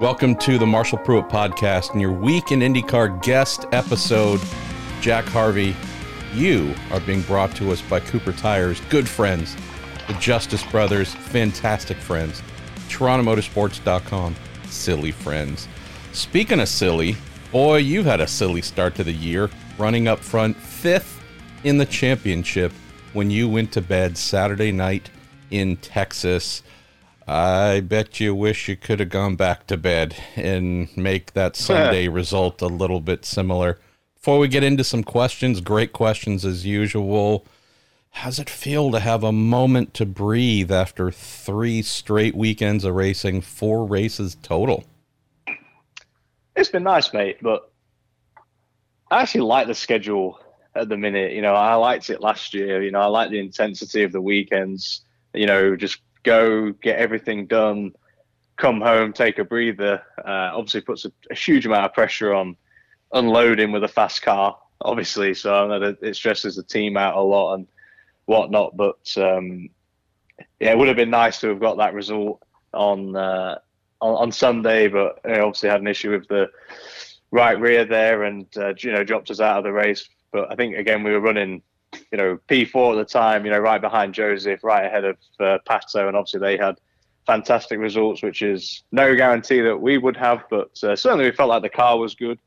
Welcome to the Marshall Pruett podcast and your week in IndyCar guest episode. Jack Harvey, you are being brought to us by Cooper Tires, good friends, the Justice Brothers, fantastic friends, TorontoMotorsports.com, silly friends. Speaking of silly, boy, you've had a silly start to the year, running up front fifth in the championship when you went to bed Saturday night in Texas. I bet you wish you could have gone back to bed and make that Sunday result a little bit similar. Before we get into some questions, great questions as usual. How's it feel to have a moment to breathe after three straight weekends of racing, four races total? It's been nice, mate, but I actually like the schedule at the minute. You know, I liked it last year. You know, I like the intensity of the weekends. You know, just go get everything done, come home, take a breather. Uh, obviously, puts a, a, huge amount of pressure on unloading with a fast car, obviously. So I know that it stresses the team out a lot and whatnot. But um, yeah, it would have been nice to have got that result on uh, on, on, Sunday, but you obviously had an issue with the right rear there, and uh, you know dropped us out of the race. But I think again we were running you know, P4 at the time, you know, right behind Joseph, right ahead of uh, Pato, and obviously they had fantastic results, which is no guarantee that we would have, but uh, certainly we felt like the car was good.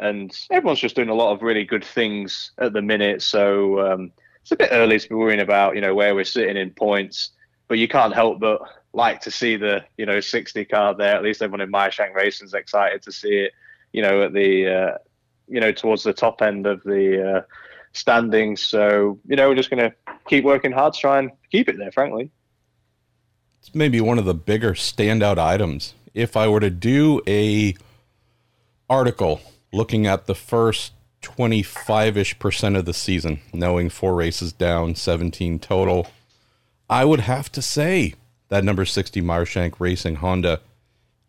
And everyone's just doing a lot of really good things at the minute, so um, it's a bit early to be worrying about, you know, where we're sitting in points. But you can't help but like to see the, you know, 60 car there. At least everyone in Meyer Shank Racing's excited to see it, you know, at the, uh, you know, towards the top end of the uh, standings. So, you know, we're just going to keep working hard to try and keep it there, frankly. It's maybe one of the bigger standout items. If I were to do a article looking at the first 25-ish percent of the season, knowing four races down, 17 total, I would have to say that number 60 Meyer Shank Racing Honda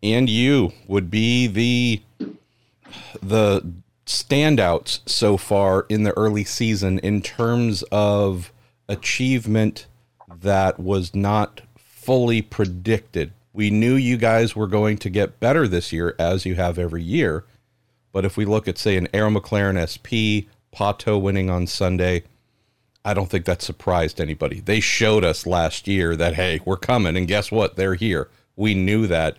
and you would be the the standouts so far in the early season in terms of achievement that was not fully predicted. We knew you guys were going to get better this year, as you have every year. But if we look at, say, an Arrow McLaren SP, Pato winning on Sunday, I don't think that surprised anybody. They showed us last year that, hey, we're coming. And guess what? They're here. We knew that.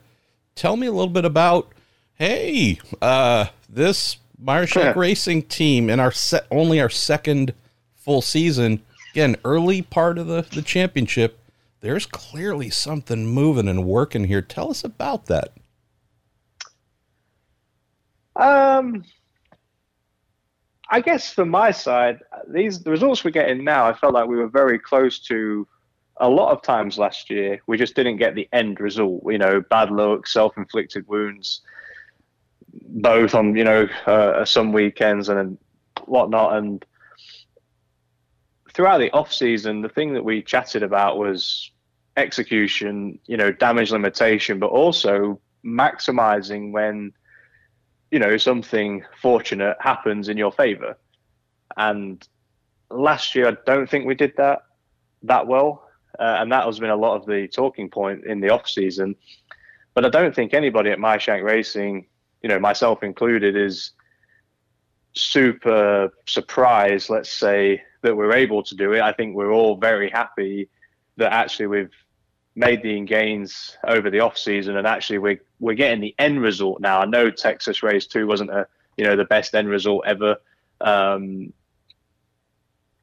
Tell me a little bit about, hey, uh, this Meyer Shank Racing team in our set only our second full season. Again, early part of the, the championship. There's clearly something moving and working here. Tell us about that. Um, I guess from my side, these the results we're getting now, I felt like we were very close to a lot of times last year. We just didn't get the end result. You know, bad luck, self-inflicted wounds both on you know uh, some weekends and whatnot. And throughout the off season, the thing that we chatted about was execution, you know, damage limitation, but also maximizing when you know something fortunate happens in your favor. And last year, I don't think we did that that well, uh, and that has been a lot of the talking point in the off season. But I don't think anybody at Meyer Shank Racing you know, myself included, is super surprised, let's say, that we're able to do it. I think we're all very happy that actually we've made the gains over the off season and actually we're we're getting the end result now. I know Texas race two wasn't a you know the best end result ever. Um,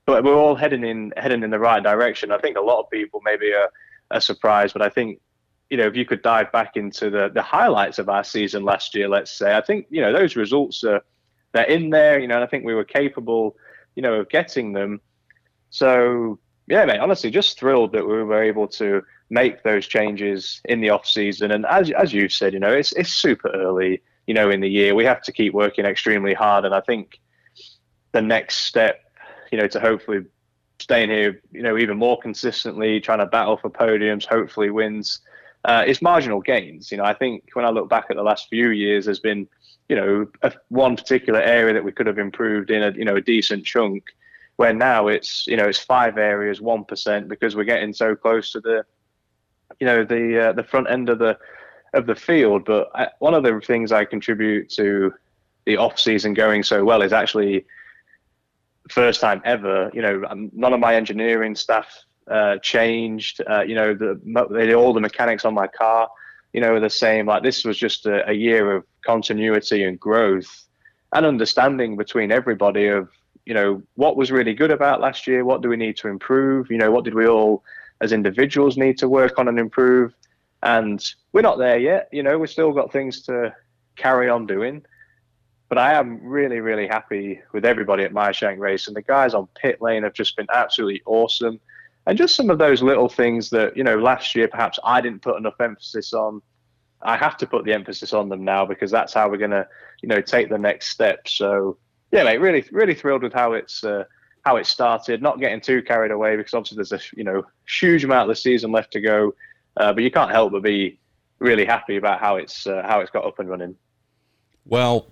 but we're all heading in heading in the right direction. I think a lot of people maybe are, are surprised, but I think you know, if you could dive back into the the highlights of our season last year, let's say, I think you know those results are they're in there. You know, and I think we were capable, you know, of getting them. So yeah, mate, honestly, just thrilled that we were able to make those changes in the off season. And as as you said, you know, it's it's super early, you know, in the year. We have to keep working extremely hard, and I think the next step, you know, to hopefully staying here, you know, even more consistently, trying to battle for podiums, hopefully wins uh, it's marginal gains. You know, I think when I look back at the last few years, there's been, you know, a, one particular area that we could have improved in a, you know, a decent chunk. Where now it's, you know, it's five areas, one percent, because we're getting so close to the, you know, the uh, the front end of the of the field. But I, one of the things I contribute to the off season going so well is actually first time ever. You know, um, none of my engineering staff uh, changed. Uh, you know, the all the mechanics on my car, you know, were the same. Like this was just a, a year of continuity and growth and understanding between everybody of you know what was really good about last year. What do we need to improve? You know, what did we all as individuals need to work on and improve? And we're not there yet. You know, we've still got things to carry on doing. But I am really, really happy with everybody at Meyer Shank Race. And the guys on pit lane have just been absolutely awesome. And just some of those little things that, you know, last year perhaps I didn't put enough emphasis on. I have to put the emphasis on them now because that's how we're going to, you know, take the next step. So, yeah, mate, really, really thrilled with how it's uh, how it started. Not getting too carried away because obviously there's a you know huge amount of the season left to go. Uh, but you can't help but be really happy about how it's uh, how it's got up and running. Well,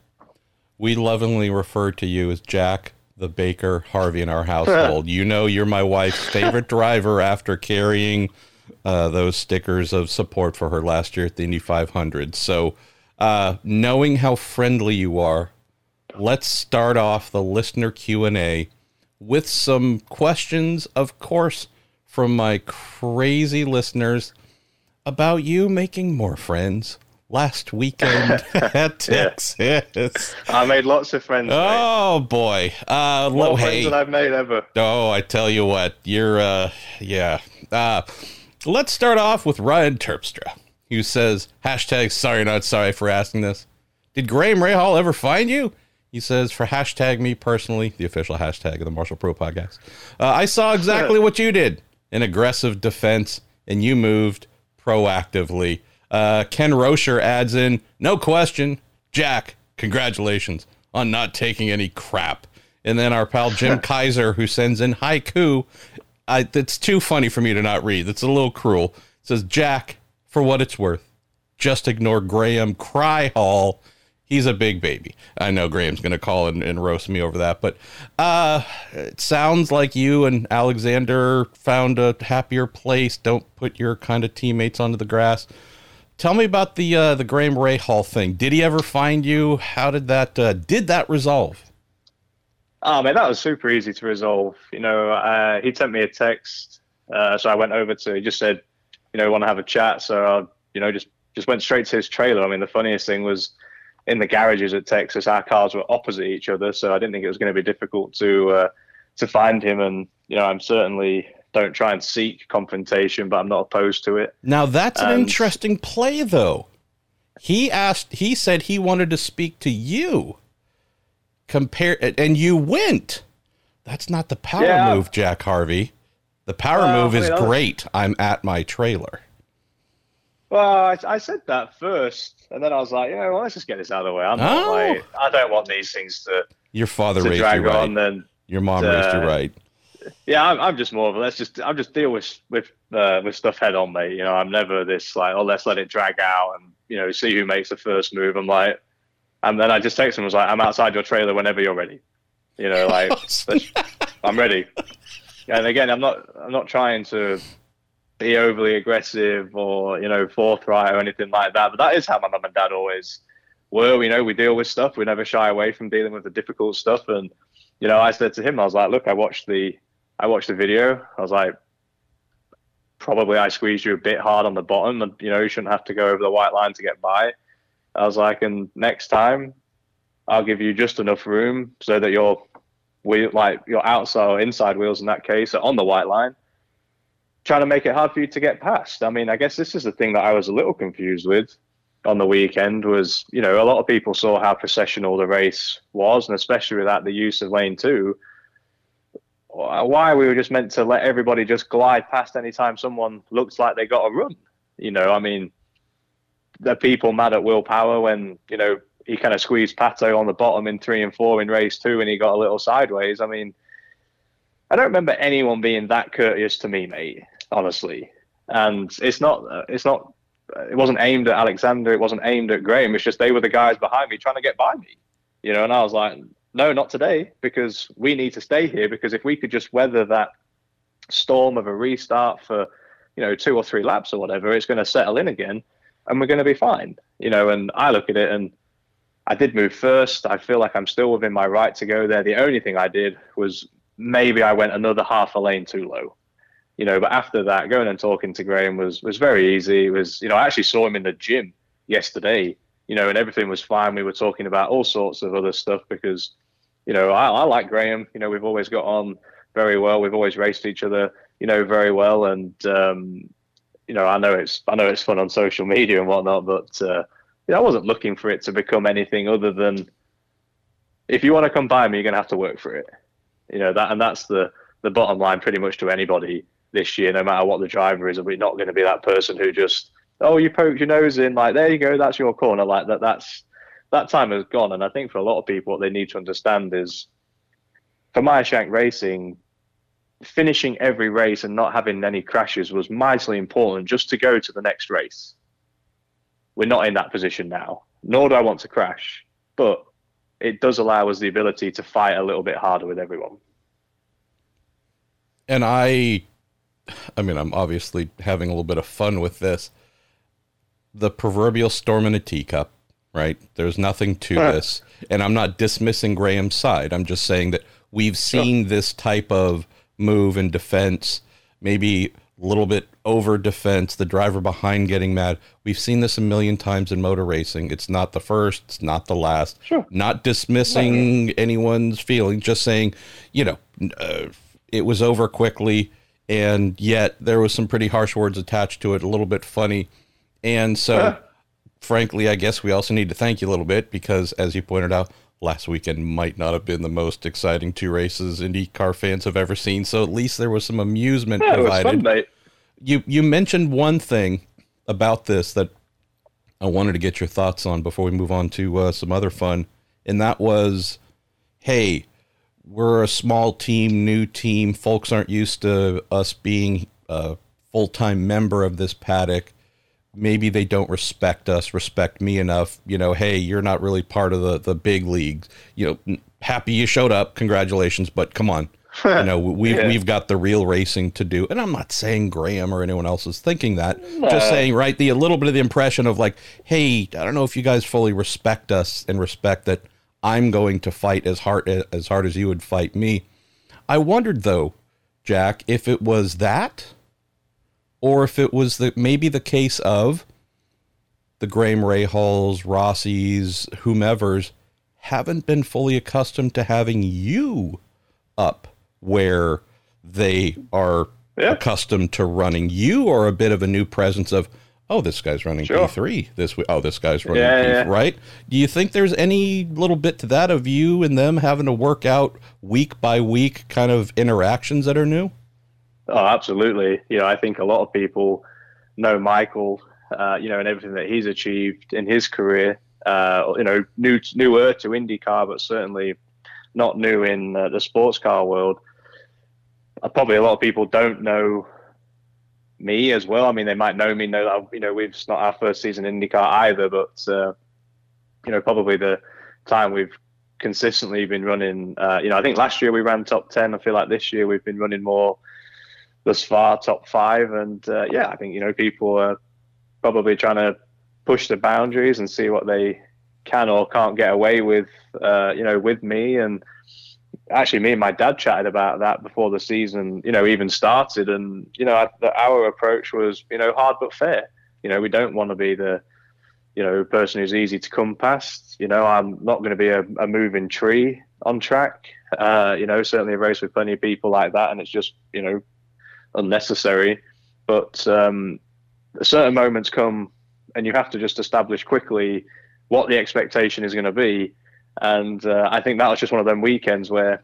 we lovingly refer to you as Jack the Baker Harvey in our household. you know, you're my wife's favorite driver after carrying uh, those stickers of support for her last year at the Indy 500. So, uh, knowing how friendly you are, let's start off the listener Q and A with some questions, of course, from my crazy listeners about you making more friends last weekend at Texas. I made lots of friends. Oh mate. boy, uh, More lo- friends hey. than I've made ever. Oh, I tell you what, you're uh, yeah. Uh, let's start off with Ryan Terpstra, who says hashtag Sorry not sorry for asking this. Did Graham Rahal ever find you? He says, for hashtag me personally, the official hashtag of the Marshall Pruett podcast, uh, I saw exactly what you did an aggressive defense, and you moved proactively. Uh, Ken Rocher adds in, no question, Jack, congratulations on not taking any crap. And then our pal Jim Kaiser, who sends in haiku, I, it's too funny for me to not read. It's a little cruel. It says, Jack, for what it's worth, just ignore Graham Cry Hall. He's a big baby. I know Graham's going to call and, and, roast me over that, but uh, it sounds like you and Alexander found a happier place. Don't put your kind of teammates onto the grass. Tell me about the uh, the Graham Rahal thing. Did he ever find you? How did that uh, did that resolve? Oh man, that was super easy to resolve. You know, uh, he sent me a text, uh, so I went over to. He just said, you know, want to have a chat. So I, you know, just just went straight to his trailer. I mean, the funniest thing was in the garages at Texas, our cars were opposite each other, so I didn't think it was going to be difficult to uh, to find him. And you know, I'm certainly don't try and seek confrontation, but I'm not opposed to it. Now that's and, an interesting play, though. He asked. He said he wanted to speak to you. Compare, and you went. That's not the power yeah. move, Jack Harvey. The power well, move is great. I'm at my trailer. Well, I, I, said that first, and then I was like, yeah, well, let's just get this out of the way. I'm not oh. like, I don't want these things to. Your father to raised you right. Then your mom to, raised you right yeah, I'm, I'm just more of a let's just I'm just deal with with uh, with stuff head on, mate. You know, I'm never this like oh let's let it drag out and you know see who makes the first move. I'm like, and then I just text him was like I'm outside your trailer whenever you're ready. You know, like I'm ready. And again, I'm not I'm not trying to be overly aggressive or you know forthright or anything like that. But that is how my mum and dad always were. You know, we deal with stuff. We never shy away from dealing with the difficult stuff. And you know, I said to him, I was like, look, I watched the I watched the video. I was like, probably I squeezed you a bit hard on the bottom, and you know you shouldn't have to go over the white line to get by. I was like, and next time, I'll give you just enough room so that your wheel, like your outside or inside wheels in that case, are on the white line. Trying to make it hard for you to get past. I mean, I guess this is the thing that I was a little confused with on the weekend was, you know, a lot of people saw how processional the race was, and especially with that the use of lane two why we were just meant to let everybody just glide past anytime someone looks like they got a run. You know, I mean, the people mad at Will Power when you know he kind of squeezed Pato on the bottom in three and four in race two, and he got a little sideways. I mean, I don't remember anyone being that courteous to me, mate. Honestly, and it's not, uh, it's not, it wasn't aimed at Alexander. It wasn't aimed at Graham. It's just they were the guys behind me trying to get by me. You know, and I was like, no, not today, because we need to stay here. Because if we could just weather that storm of a restart for, you know, two or three laps or whatever, it's going to settle in again. and we're going to be fine. You know, and I look at it and I did move first. I feel like I'm still within my right to go there. The only thing I did was maybe I went another half a lane too low. You know, but after that, going and talking to Graham was was very easy. It was, you know, I actually saw him in the gym yesterday, you know, and everything was fine. We were talking about all sorts of other stuff because, you know, I, I like Graham. You know, we've always got on very well. We've always raced each other, you know, very well. And um, you know, I know it's I know it's fun on social media and whatnot, but uh, you know, I wasn't looking for it to become anything other than if you want to come by me, you're going to have to work for it. You know that, and that's the the bottom line, pretty much to anybody this year, no matter what the driver is. We're not going to be that person who just oh, you poked your nose in, like there you go, that's your corner, like that. That's that time has gone, and I think for a lot of people, what they need to understand is for Meyer Shank Racing, finishing every race and not having any crashes was mightily important just to go to the next race. We're not in that position now, nor do I want to crash, but it does allow us the ability to fight a little bit harder with everyone. And I, I mean, I'm obviously having a little bit of fun with this. The proverbial storm in a teacup, right? There's nothing to this. And I'm not dismissing Graham's side. I'm just saying that we've seen sure. this type of move in defense, maybe a little bit over defense, the driver behind getting mad. We've seen this a million times in motor racing. It's not the first, it's not the last. Sure. Not dismissing anyone's feeling, just saying, you know, uh, it was over quickly, and yet there was some pretty harsh words attached to it, a little bit funny. And so, frankly, I guess we also need to thank you a little bit because, as you pointed out, last weekend might not have been the most exciting two races IndyCar fans have ever seen. So at least there was some amusement yeah, provided. Fun, you you mentioned one thing about this that I wanted to get your thoughts on before we move on to uh, some other fun, and that was, hey, we're a small team, new team. Folks aren't used to us being a full time member of this paddock maybe they don't respect us, respect me enough. You know, hey, you're not really part of the the big league. You know, happy you showed up, congratulations, but come on. you know, we've yeah. we've got the real racing to do, and I'm not saying Graham or anyone else is thinking that. No. Just saying, right? The a little bit of the impression of like, hey, I don't know if you guys fully respect us and respect that I'm going to fight as hard as hard as you would fight me. I wondered though, Jack, if it was that or if it was the maybe the case of the Graham Rahal's, Rossis, whomever's haven't been fully accustomed to having you up where they are yeah. accustomed to running. You are a bit of a new presence of, oh, this guy's running sure. P3 this week. Oh, this guy's running yeah, P3, yeah. right? Do you think there's any little bit to that of you and them having to work out week by week kind of interactions that are new? Oh, absolutely. You know, I think a lot of people know Michael, uh, you know, and everything that he's achieved in his career. Uh, you know, new newer to IndyCar, but certainly not new in uh, the sports car world. Uh, probably a lot of people don't know me as well. I mean, they might know me, know that you know we've it's not our first season in IndyCar either, but uh, you know, probably the time we've consistently been running. Uh, you know, I think last year we ran top ten. I feel like this year we've been running more thus far, top five. And uh, yeah, I think you know people are probably trying to push the boundaries and see what they can or can't get away with. Uh, you know, with me. And actually me and my dad chatted about that before the season you know even started. And you know our approach was you know hard but fair. You know we don't want to be the you know person who's easy to come past. You know i'm not going to be a, a moving tree on track. Uh, you know certainly a race with plenty of people like that. And it's just you know unnecessary. But um, certain moments come, and you have to just establish quickly what the expectation is going to be. And uh, I think that was just one of them weekends where,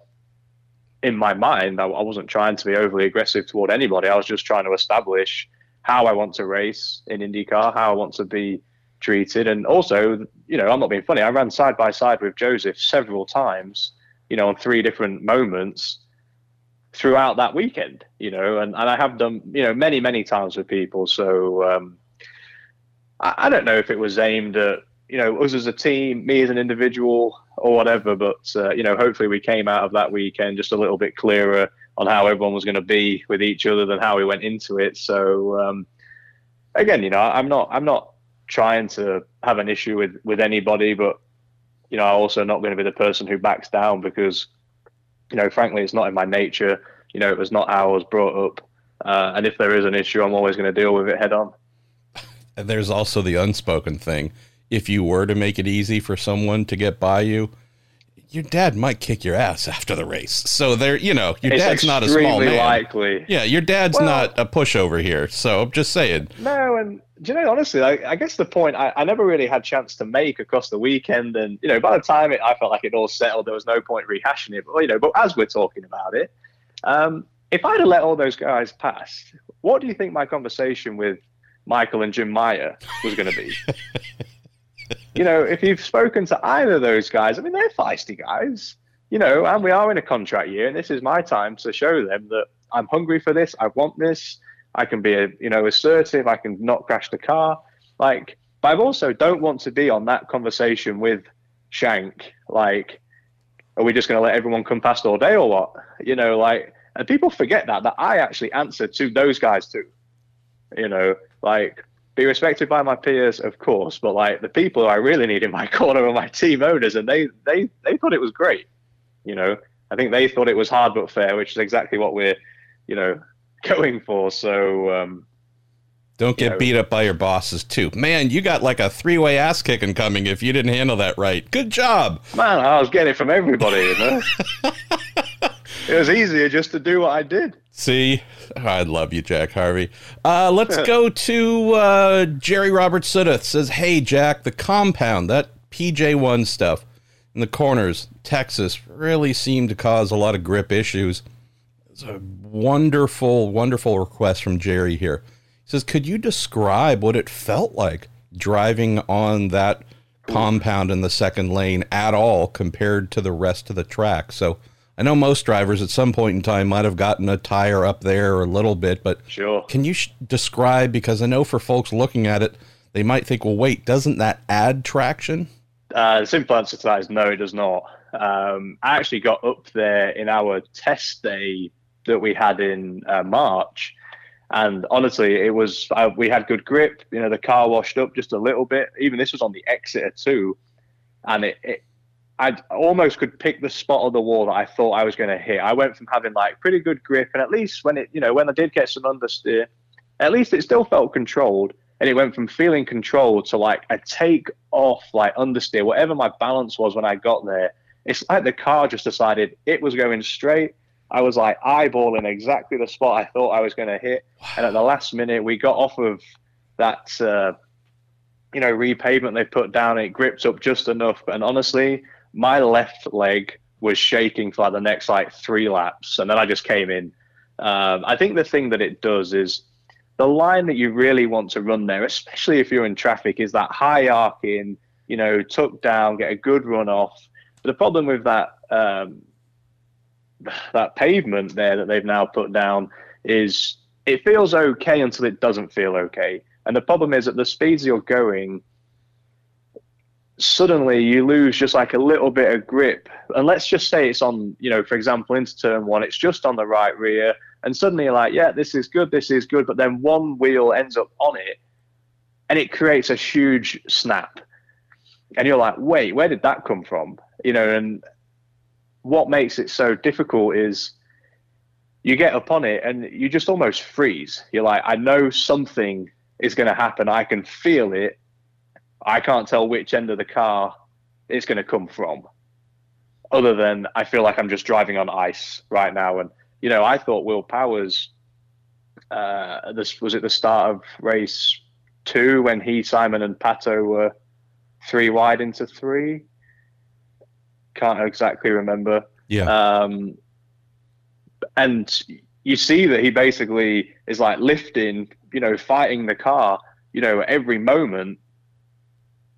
in my mind, I, I wasn't trying to be overly aggressive toward anybody. I was just trying to establish how I want to race in IndyCar, how I want to be treated. And also, you know, I'm not being funny. I ran side by side with Joseph several times, you know, on three different moments throughout that weekend, you know, and, and I have done, you know, many, many times with people. So um, I, I, don't know if it was aimed at, you know, us as a team, me as an individual or whatever, but, uh, you know, hopefully we came out of that weekend just a little bit clearer on how everyone was going to be with each other than how we went into it. So, um, again, you know, I'm not, I'm not trying to have an issue with with anybody, but you know, I'm also not going to be the person who backs down because, you know, frankly, it's not in my nature. You know, it was not how I was brought up. Uh, and if there is an issue, I'm always going to deal with it head on. And There's also the unspoken thing. If you were to make it easy for someone to get by you, your dad might kick your ass after the race. So there, you know, your it's dad's not a small man. likely. Yeah, your dad's well, not a pushover here. So I'm just saying. No, and do you know, honestly, I, I guess the point I, I, never really had chance to make across the weekend, and you know, by the time it, I felt like it all settled, there was no point rehashing it. But you know, but as we're talking about it, um, if I'd have let all those guys pass, what do you think my conversation with Michael and Jim Meyer was going to be? you know, if you've spoken to either of those guys, I mean, they're feisty guys, you know, and we are in a contract year, and this is my time to show them that I'm hungry for this, I want this, I can be, you know, assertive, I can not crash the car, like, but I also don't want to be on that conversation with Shank, like, are we just going to let everyone come past all day or what? You know, like, and people forget that that I actually answer to those guys too. You know, like be respected by my peers, of course, but like the people I really need in my corner are my team owners, and they they they thought it was great. You know, I think they thought it was hard but fair, which is exactly what we're, you know, going for. So. Um, don't get you know, beat up by your bosses too. Man, you got like a three-way ass kicking coming if you didn't handle that right. Good job. Man, I was getting it from everybody, you know. it was easier just to do what I did. See, I love you, Jack Harvey. Uh, let's go to uh, Jerry Robert says, "Hey, Jack, the compound that PJ1 stuff in the corners, Texas, really seemed to cause a lot of grip issues." It's a wonderful, wonderful request from Jerry here. He says, "Could you describe what it felt like driving on that?" compound in the second lane at all compared to the rest of the track. So I know most drivers at some point in time might have gotten a tire up there or a little bit, but sure. Can you sh- describe because I know for folks looking at it, they might think, well, wait, doesn't that add traction? Uh, the simple answer to that is no, it does not. Um, I actually got up there in our test day that we had in uh, March, and honestly, it was uh, we had good grip. You know, the car washed up just a little bit. Even this was on the Exeter too, and it, it I almost could pick the spot of the wall that I thought I was going to hit. I went from having like pretty good grip, and at least when it, you know, when I did get some understeer, at least it still felt controlled. And it went from feeling controlled to like a take off, like understeer, whatever my balance was when I got there. It's like the car just decided it was going straight. I was like eyeballing exactly the spot I thought I was going to hit. And at the last minute, we got off of that, uh, you know, repavement they put down. It gripped up just enough. And honestly, my left leg was shaking for like the next like three laps, and then I just came in. Um, I think the thing that it does is the line that you really want to run there, especially if you're in traffic, is that high arcing, you know, tuck down, get a good run off. But the problem with that um, that pavement there that they've now put down is it feels okay until it doesn't feel okay. And the problem is at the speeds you're going, suddenly you lose just like a little bit of grip. And let's just say it's on, you know, for example, into turn one, it's just on the right rear. And suddenly you're like, yeah, this is good, this is good. But then one wheel ends up on it and it creates a huge snap. And you're like, wait, where did that come from? You know, and what makes it so difficult is you get up on it and you just almost freeze. You're like, I know something is going to happen. I can feel it I can't tell which end of the car it's going to come from. Other than I feel like I'm just driving on ice right now, and you know I thought Will Power's, uh, this was at the start of race two when he, Simon, and Pato were three wide into three. Can't exactly remember. Yeah. Um, and you see that he basically is like lifting, you know, fighting the car, you know, every moment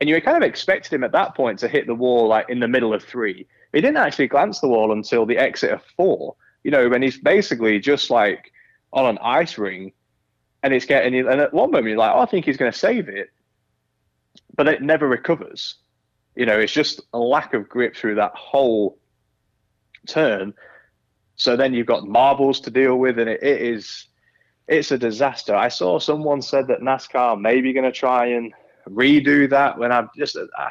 and you kind of expected him at that point to hit the wall like in the middle of three. He didn't actually glance the wall until the exit of four. You know, and he's basically just like on an ice ring, and it's getting. And at one moment you're like, oh, I think he's going to save it, but it never recovers. You know, it's just a lack of grip through that whole turn. So then you've got marbles to deal with, and it, it is it's a disaster. I saw someone said that NASCAR may be going to try and redo that when I've just, uh,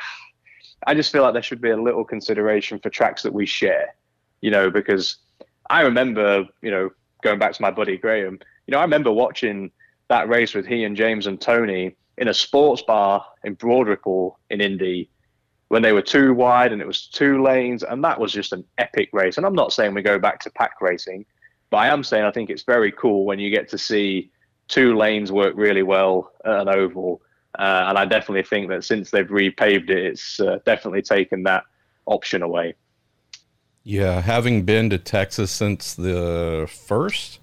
I just feel like there should be a little consideration for tracks that we share, you know, because I remember, you know, going back to my buddy Graham, you know, I remember watching that race with he and James and Tony in a sports bar in Broad Ripple in Indy when they were too wide and it was two lanes, and that was just an epic race. And I'm not saying we go back to pack racing, but I am saying I think it's very cool when you get to see two lanes work really well at an oval. Uh, and I definitely think that since they've repaved it, it's uh, definitely taken that option away. Yeah, having been to Texas since the first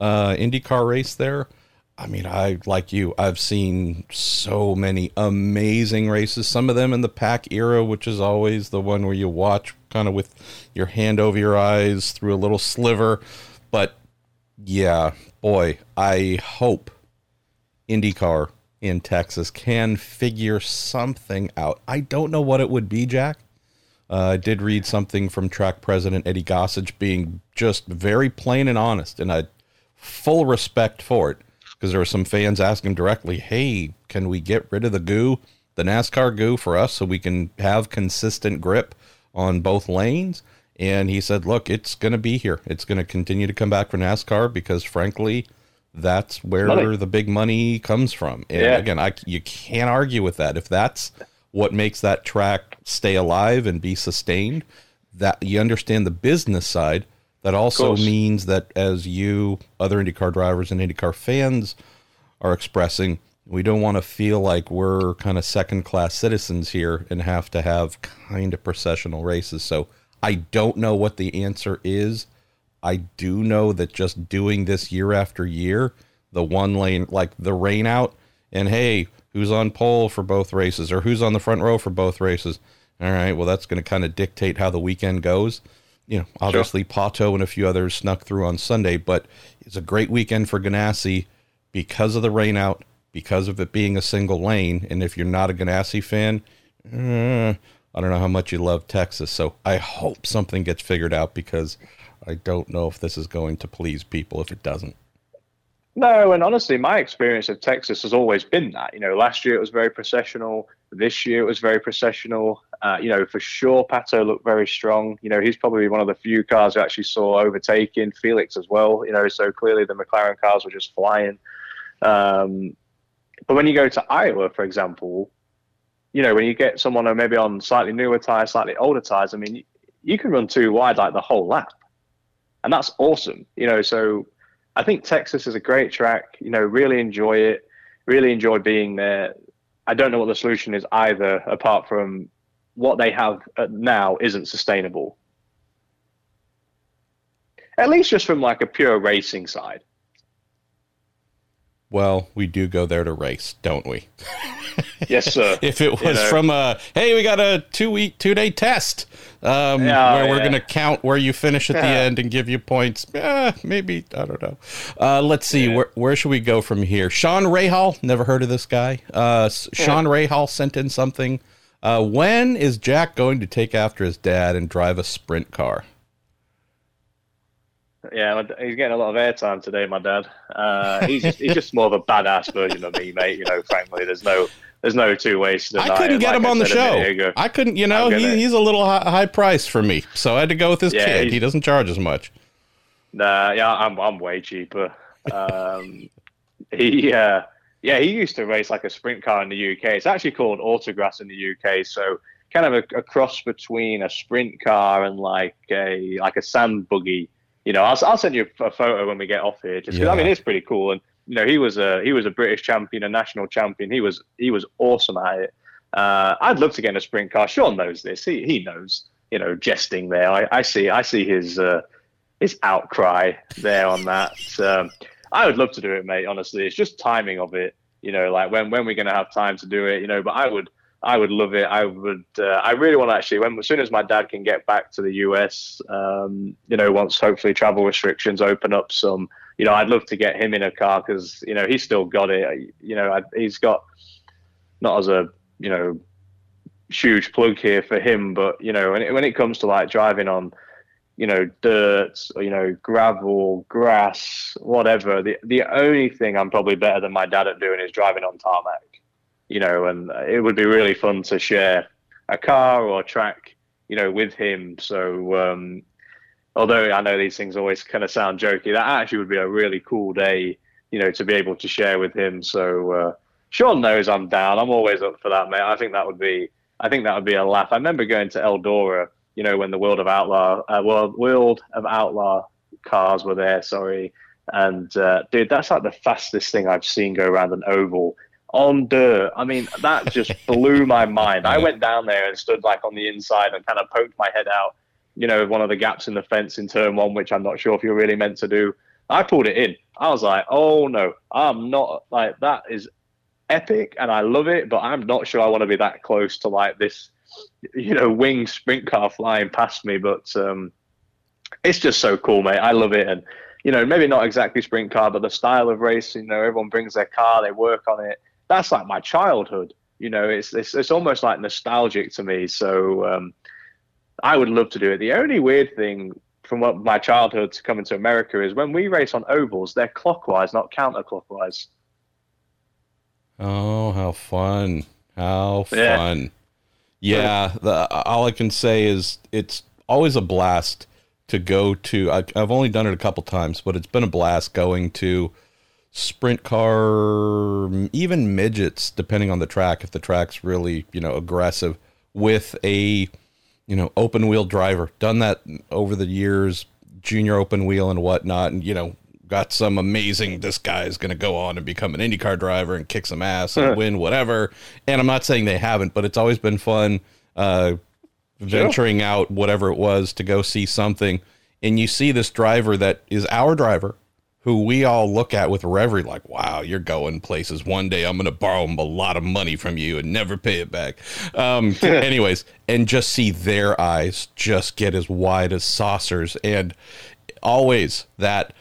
uh, IndyCar race there, I mean, I like you. I've seen so many amazing races. Some of them in the pack era, which is always the one where you watch kind of with your hand over your eyes through a little sliver. But yeah, boy, I hope IndyCar in Texas can figure something out. I don't know what it would be, Jack. Uh, I did read something from track president Eddie Gossage being just very plain and honest, and I full respect for it because there were some fans asking directly, "Hey, can we get rid of the goo, the NASCAR goo, for us so we can have consistent grip on both lanes?" And he said, "Look, it's going to be here. It's going to continue to come back for NASCAR because, frankly, that's where money. the big money comes from." And yeah. again, I you can't argue with that. If that's what makes that track stay alive and be sustained, that you understand the business side that also means that as you, other IndyCar drivers and IndyCar fans are expressing, we don't want to feel like we're kind of second class citizens here and have to have kind of processional races. So I don't know what the answer is. I do know that just doing this year after year, the one lane, like the rain out, and hey, who's on pole for both races or who's on the front row for both races? All right, well, that's going to kind of dictate how the weekend goes you know, obviously sure. Pato and a few others snuck through on Sunday, but it's a great weekend for Ganassi because of the rain out, because of it being a single lane. And if you're not a Ganassi fan, eh, I don't know how much you love Texas. So I hope something gets figured out because I don't know if this is going to please people if it doesn't. No, and honestly, my experience of Texas has always been that. You know, last year it was very processional. This year it was very processional. Uh, you know, for sure, Pato looked very strong. You know, he's probably one of the few cars who actually saw overtaking Felix as well. You know, so clearly the McLaren cars were just flying. Um, but when you go to Iowa, for example, you know, when you get someone maybe on slightly newer tires, slightly older tires, I mean, you can run too wide like the whole lap, and that's awesome. You know, so I think Texas is a great track. You know, really enjoy it. Really enjoy being there. I don't know what the solution is either, apart from what they have now isn't sustainable. At least just from like a pure racing side. Well, we do go there to race, don't we? yes, sir. if it was you know. from a hey, we got a two week, two day test um, yeah, where we're going to count where you finish at the end and give you points. Eh, maybe I don't know. Uh, let's see yeah. where where should we go from here. Sean Rahal, never heard of this guy. Uh, Sean Rahal sent in something. Uh, when is Jack going to take after his dad and drive a sprint car? Yeah, he's getting a lot of airtime today, my dad. Uh, he's just, he's just more of a badass version of me, mate. You know, frankly, there's no there's no two ways to I couldn't get like him I on the show. I couldn't, you know, he, he's a little high, high price for me, so I had to go with his yeah, kid. He doesn't charge as much. Nah, yeah, I'm I'm way cheaper. Um, he, uh, yeah, he used to race like a sprint car in the UK. It's actually called Autograss in the UK, so kind of a, a cross between a sprint car and like a like a sand buggy you know, I'll, I'll send you a photo when we get off here, just yeah. I mean it's pretty cool. And you know, he was a he was a British champion, a national champion. He was he was awesome at it. Uh, I'd love to get in a sprint car. Sean knows this. He he knows. You know, jesting there. I, I see I see his uh, his outcry there on that. Um, I would love to do it, mate. Honestly, it's just timing of it. You know, like when when we're gonna have time to do it. You know, but I would I would love it. I would. Uh, I really want to actually. When as soon as my dad can get back to the US, um, you know, once hopefully travel restrictions open up some, you know, I'd love to get him in a car because you know he's still got it. You know, I, he's got not as a you know huge plug here for him, but you know, when it, when it comes to like driving on, you know, dirt, or, you know, gravel, grass, whatever. The the only thing I'm probably better than my dad at doing is driving on tarmac you know, and it would be really fun to share a car or a track, you know, with him. So, um, although I know these things always kind of sound jokey, that actually would be a really cool day, you know, to be able to share with him. So, uh, Sean knows I'm down. I'm always up for that, mate. I think that would be, I think that would be a laugh. I remember going to Eldora, you know, when the World of Outlaw, uh, World World of Outlaw cars were there. Sorry, and uh, dude, that's like the fastest thing I've seen go around an oval on dirt. I mean, that just blew my mind. I went down there and stood like on the inside and kind of poked my head out, you know, one of the gaps in the fence in turn one, which I'm not sure if you're really meant to do. I pulled it in. I was like, oh no, I'm not like that is epic and I love it, but I'm not sure I want to be that close to like this, you know, wing sprint car flying past me. But um, it's just so cool, mate. I love it. And you know, maybe not exactly sprint car, but the style of racing, you know, everyone brings their car, they work on it. That's like my childhood. You know, it's it's, it's almost like nostalgic to me. So um, I would love to do it. The only weird thing from what my childhood to coming to America is when we race on ovals, they're clockwise, not counterclockwise. Oh, how fun! How fun! Yeah, yeah the, all I can say is it's always a blast to go to. I, I've only done it a couple times, but it's been a blast going to sprint car, even midgets, depending on the track. If the track's really you know aggressive with a you know open wheel driver, done that over the years, junior open wheel and whatnot, and you know got some amazing. This guy is going to go on and become an IndyCar driver and kick some ass and win whatever. And I'm not saying they haven't, but it's always been fun. Uh, venturing out whatever it was to go see something and you see this driver that is our driver who we all look at with reverie like wow you're going places. One day i'm going to borrow a lot of money from you and never pay it back. Um, anyways and just see their eyes just get as wide as saucers and always that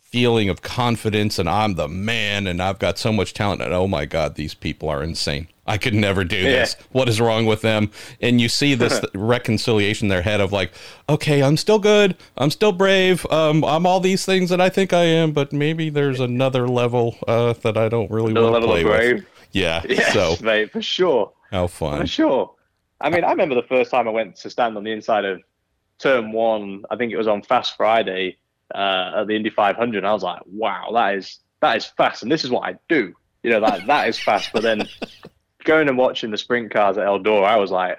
feeling of confidence and i'm the man and i've got so much talent and oh my god these people are insane I could never do this. Yeah. What is wrong with them? And you see this reconciliation in their head of like, okay, I'm still good. I'm still brave. Um, I'm all these things that I think I am, but maybe there's another level uh, that I don't really want to play with. Yeah. Yes, so, mate, for sure. How fun. For sure. I mean, I remember the first time I went to stand on the inside of turn one. I think it was on Fast Friday uh, at the Indy 500. And I was like, wow, that is that is fast, and this is what I do. You know, that that is fast. But then going and watching the sprint cars at Eldora, I was like,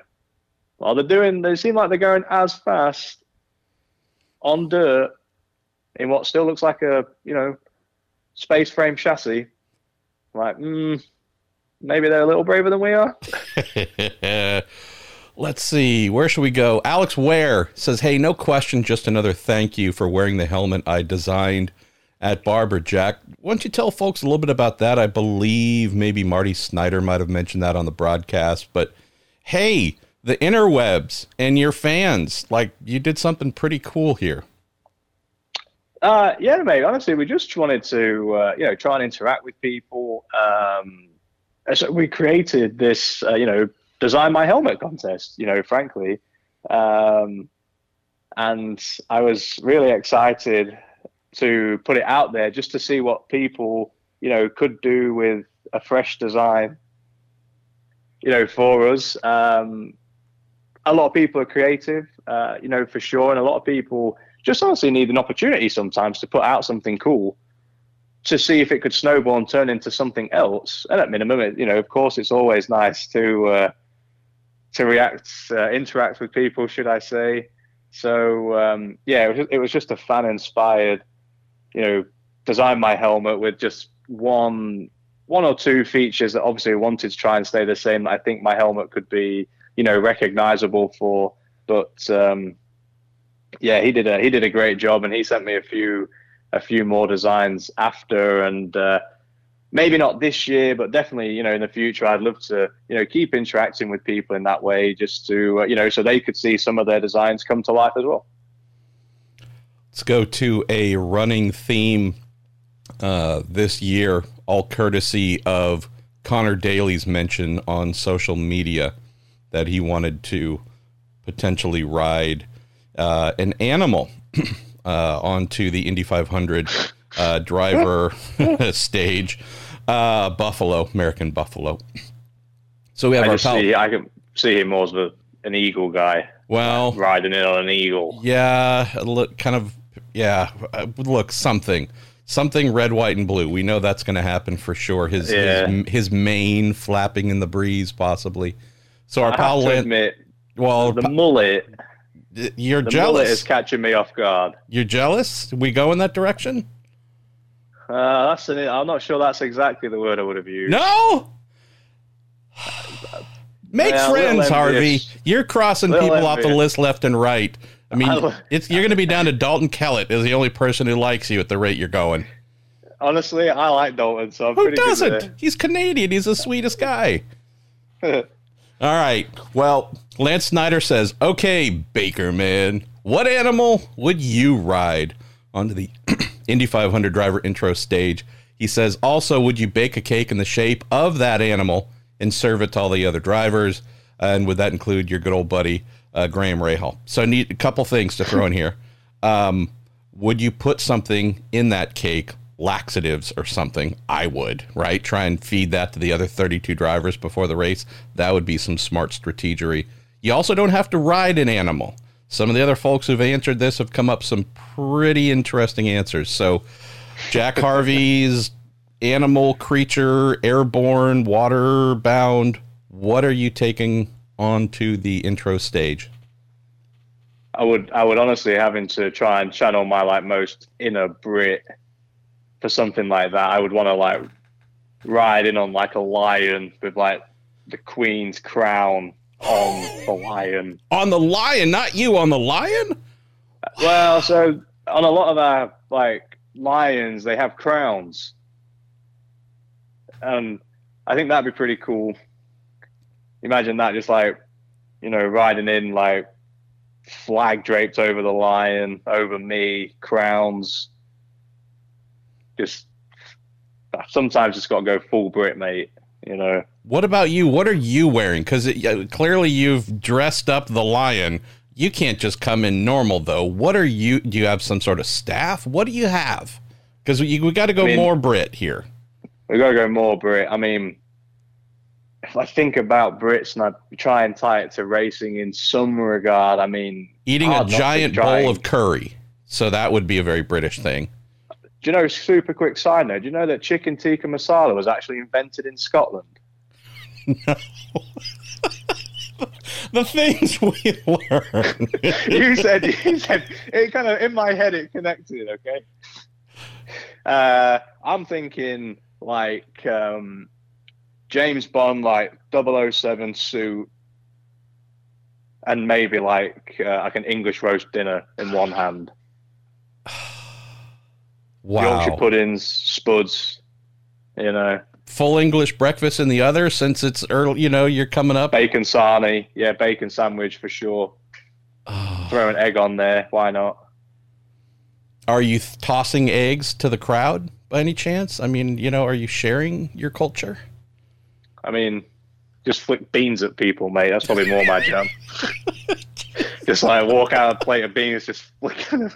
well, they're doing, they seem like they're going as fast on dirt in what still looks like a, you know, space frame chassis. Like, mm, maybe they're a little braver than we are. Let's see, where should we go? Alex Ware says, Hey, no question, just another thank you for wearing the helmet I designed at Barber Jack. Why don't you tell folks a little bit about that? I believe maybe Marty Snider might have mentioned that on the broadcast, but hey, the interwebs and your fans, like you did something pretty cool here. Uh, yeah, mate. Honestly, we just wanted to, uh, you know, try and interact with people. Um, so we created this, uh, you know, design my helmet contest. You know, frankly, um, and I was really excited to put it out there just to see what people you know could do with a fresh design you know for us. Um, a lot of people are creative uh, you know for sure. And a lot of people just honestly need an opportunity sometimes to put out something cool to see if it could snowball and turn into something else. And at minimum it, you know of course it's always nice to uh, to react uh, interact with people should i say. So um, yeah, it was, just a fan inspired you know, design my helmet with just one one or two features that obviously wanted to try and stay the same. I think my helmet could be, you know, recognizable for. But um, yeah, he did a he did a great job, and he sent me a few a few more designs after, and uh, maybe not this year, but definitely you know in the future, I'd love to you know keep interacting with people in that way, just to uh, you know so they could see some of their designs come to life as well. Let's go to a running theme uh, this year, all courtesy of Connor Daly's mention on social media that he wanted to potentially ride uh, an animal uh, onto the Indy 500 uh, driver stage. Uh, buffalo, American buffalo. So we have I our pal. see I can see him more as a, an eagle guy Well, riding in on an eagle. yeah, look, kind of, yeah. uh, Look, something, something red, white, and blue. We know that's going to happen for sure. His Yeah. his his mane flapping in the breeze, possibly. So our I pal have to Lan- admit, well, the mullet, you're the mullet jealous. is catching me off guard. You're jealous. We go in that direction? Uh, that's an, I'm not sure that's exactly the word I would have used. No. Make Yeah, friends, Harvey. You're crossing people off the list left and right. I mean, I- it's you're going to be down to Dalton Kellett as the only person who likes you at the rate you're going. Honestly, I like Dalton, so I'm Who pretty doesn't? He's Canadian. He's the sweetest guy. All right. Well, Lance Snyder says, "Okay, Baker man, what animal would you ride onto the Indy 500 driver intro stage?" He says, "Also, would you bake a cake in the shape of that animal and serve it to all the other drivers? And would that include your good old buddy uh, Graham Rahal?" So, I need a couple things to throw in here. Um, would you put something in that cake laxatives or something? I would right? Try and feed that to the other 32 drivers before the race. That would be some smart strategery. You also don't have to ride an animal. Some of the other folks who've answered this have come up some pretty interesting answers. So jack harvey's animal creature airborne water bound what are you taking onto the intro stage I would I would honestly having to try and channel my like most inner Brit for something like that. I would want to like ride in on like a lion with like the Queen's crown on the lion. on the lion not you on the lion Well, so on a lot of our like lions, they have crowns, and I think that'd be pretty cool. Imagine that, just like you know, riding in like flag draped over the lion, over me, crowns. Just sometimes it's got to go full Brit, mate. You know. What about you? What are you wearing? Because clearly you've dressed up the lion. You can't just come in normal though. What are you? Do you have some sort of staff? What do you have? Because we, we got to go I mean- more Brit here. We gotta go more Brit. I mean, if I think about Brits and I try and tie it to racing in some regard, I mean, Eating a hard not to giant bowl of curry. So that would be a very British thing. Do you know? Super quick side note. Do you know that chicken tikka masala was actually invented in Scotland? No. the things we learn. you said you said it kind of in my head it connected. Okay. Uh, I'm thinking like um, James Bond, like 007 suit, and maybe like uh, like an English roast dinner in one hand. Wow. Yorkshire puddings, spuds, you know, Full English breakfast in the other since it's early. You know, you're coming up. bacon sarnie, yeah, bacon sandwich for sure. Oh. Throw an egg on there, why not? Are you th- tossing eggs to the crowd by any chance? I mean, you know, are you sharing your culture? I mean, just flick beans at people, mate. That's probably more my jam. just like walk out a plate of beans, just flicking them.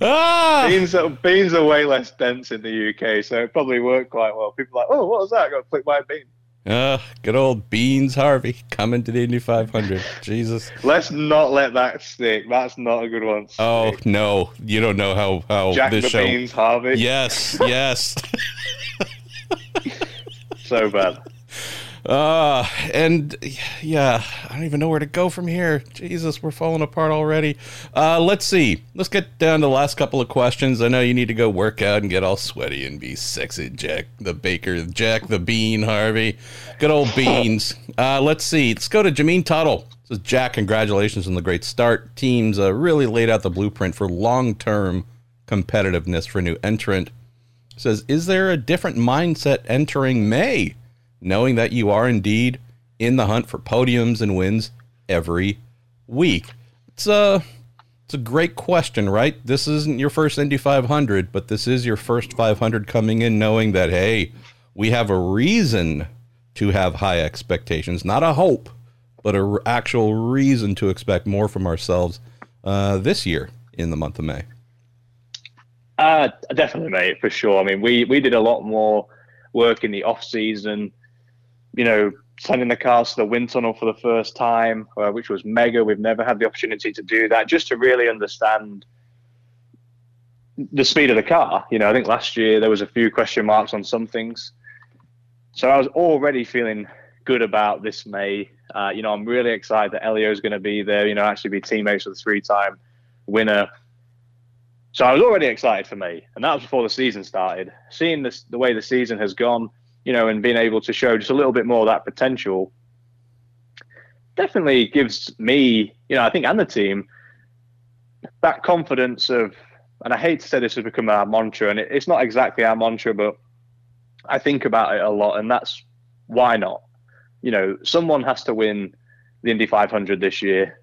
Ah! beans. Are, beans are way less dense in the UK, so it probably worked quite well. People are like, oh, what was that? I got to flick my bean. Uh, good old Beans Harvey coming to the Indy 500. Jesus. Let's not let that stick. That's not a good one. Oh no, you don't know how how Jack this the show. Beans Harvey. Yes, yes. So bad. Uh, and yeah, I don't even know where to go from here. Jesus, we're falling apart already. Uh, let's see. Let's get down to the last couple of questions. I know you need to go work out and get all sweaty and be sexy, Jack the Baker, Jack the Bean, Harvey. Good old beans. Uh, let's see. Let's go to Jameen Tuttle. Says Jack, congratulations on the great start. Teams uh, really laid out the blueprint for long-term competitiveness for new entrant. Says, is there a different mindset entering May? Knowing that you are indeed in the hunt for podiums and wins every week? It's a it's a great question, right? This isn't your first Indy 500, but this is your first 500 coming in knowing that hey, we have a reason to have high expectations, not a hope, but a r- actual reason to expect more from ourselves uh, this year in the month of May. Uh, definitely, mate, for sure. I mean, we we did a lot more work in the off season. You know, sending the cars to the wind tunnel for the first time, uh, which was mega. We've never had the opportunity to do that, just to really understand the speed of the car. You know, I think last year there was a few question marks on some things. So I was already feeling good about this May. Uh, you know, I'm really excited that Elio is going to be there. You know, actually be teammates with the three-time winner. So I was already excited for May, and that was before the season started. Seeing this, the way the season has gone, you know, and being able to show just a little bit more of that potential, definitely gives me, you know, I think and the team that confidence of and I hate to say this has become our mantra, and it, it's not exactly our mantra, but I think about it a lot, and that's why not? You know, someone has to win the Indy 500 this year.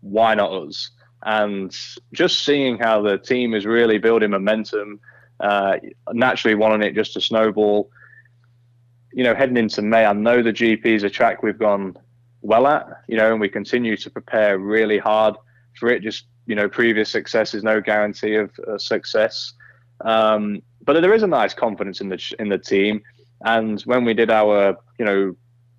Why not us? And just seeing how the team is really building momentum, uh, naturally wanting it just to snowball. You know, heading into May, I know the GP is a track we've gone well at, you know, and we continue to prepare really hard for it. Just you know, previous success is no guarantee of uh, success. Um, but there is a nice confidence in the in the team. And when we did our, you know,